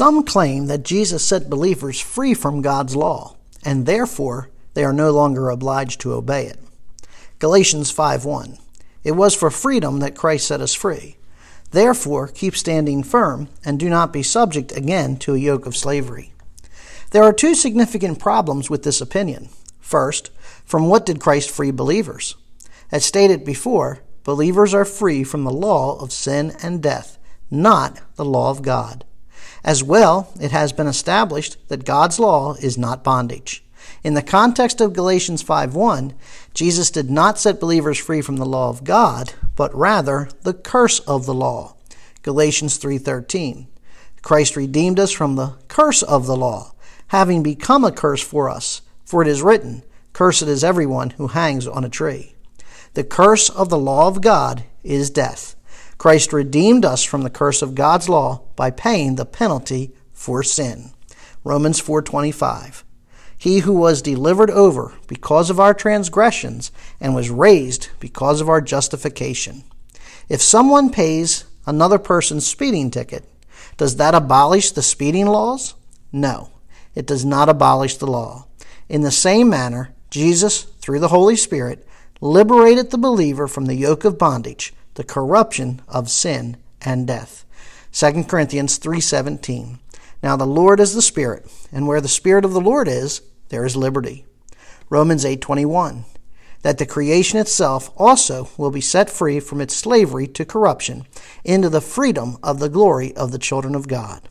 Some claim that Jesus set believers free from God's law, and therefore they are no longer obliged to obey it. Galatians 5:1 It was for freedom that Christ set us free. Therefore, keep standing firm and do not be subject again to a yoke of slavery. There are two significant problems with this opinion. First, from what did Christ free believers? As stated before, believers are free from the law of sin and death, not the law of God. As well, it has been established that God's law is not bondage. In the context of Galatians 5:1, Jesus did not set believers free from the law of God, but rather the curse of the law. Galatians 3:13. Christ redeemed us from the curse of the law, having become a curse for us, for it is written, Cursed is everyone who hangs on a tree. The curse of the law of God is death. Christ redeemed us from the curse of God's law by paying the penalty for sin. Romans 4:25. He who was delivered over because of our transgressions and was raised because of our justification. If someone pays another person's speeding ticket, does that abolish the speeding laws? No, it does not abolish the law. In the same manner, Jesus, through the Holy Spirit, liberated the believer from the yoke of bondage, the corruption of sin and death. 2 Corinthians 3:17. Now the Lord is the Spirit, and where the Spirit of the Lord is, there is liberty. Romans 8:21. That the creation itself also will be set free from its slavery to corruption into the freedom of the glory of the children of God.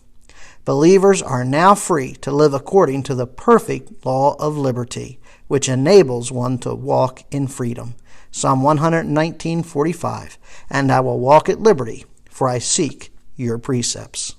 Believers are now free to live according to the perfect law of liberty which enables one to walk in freedom. Psalm 119:45 And I will walk at liberty, for I seek your precepts.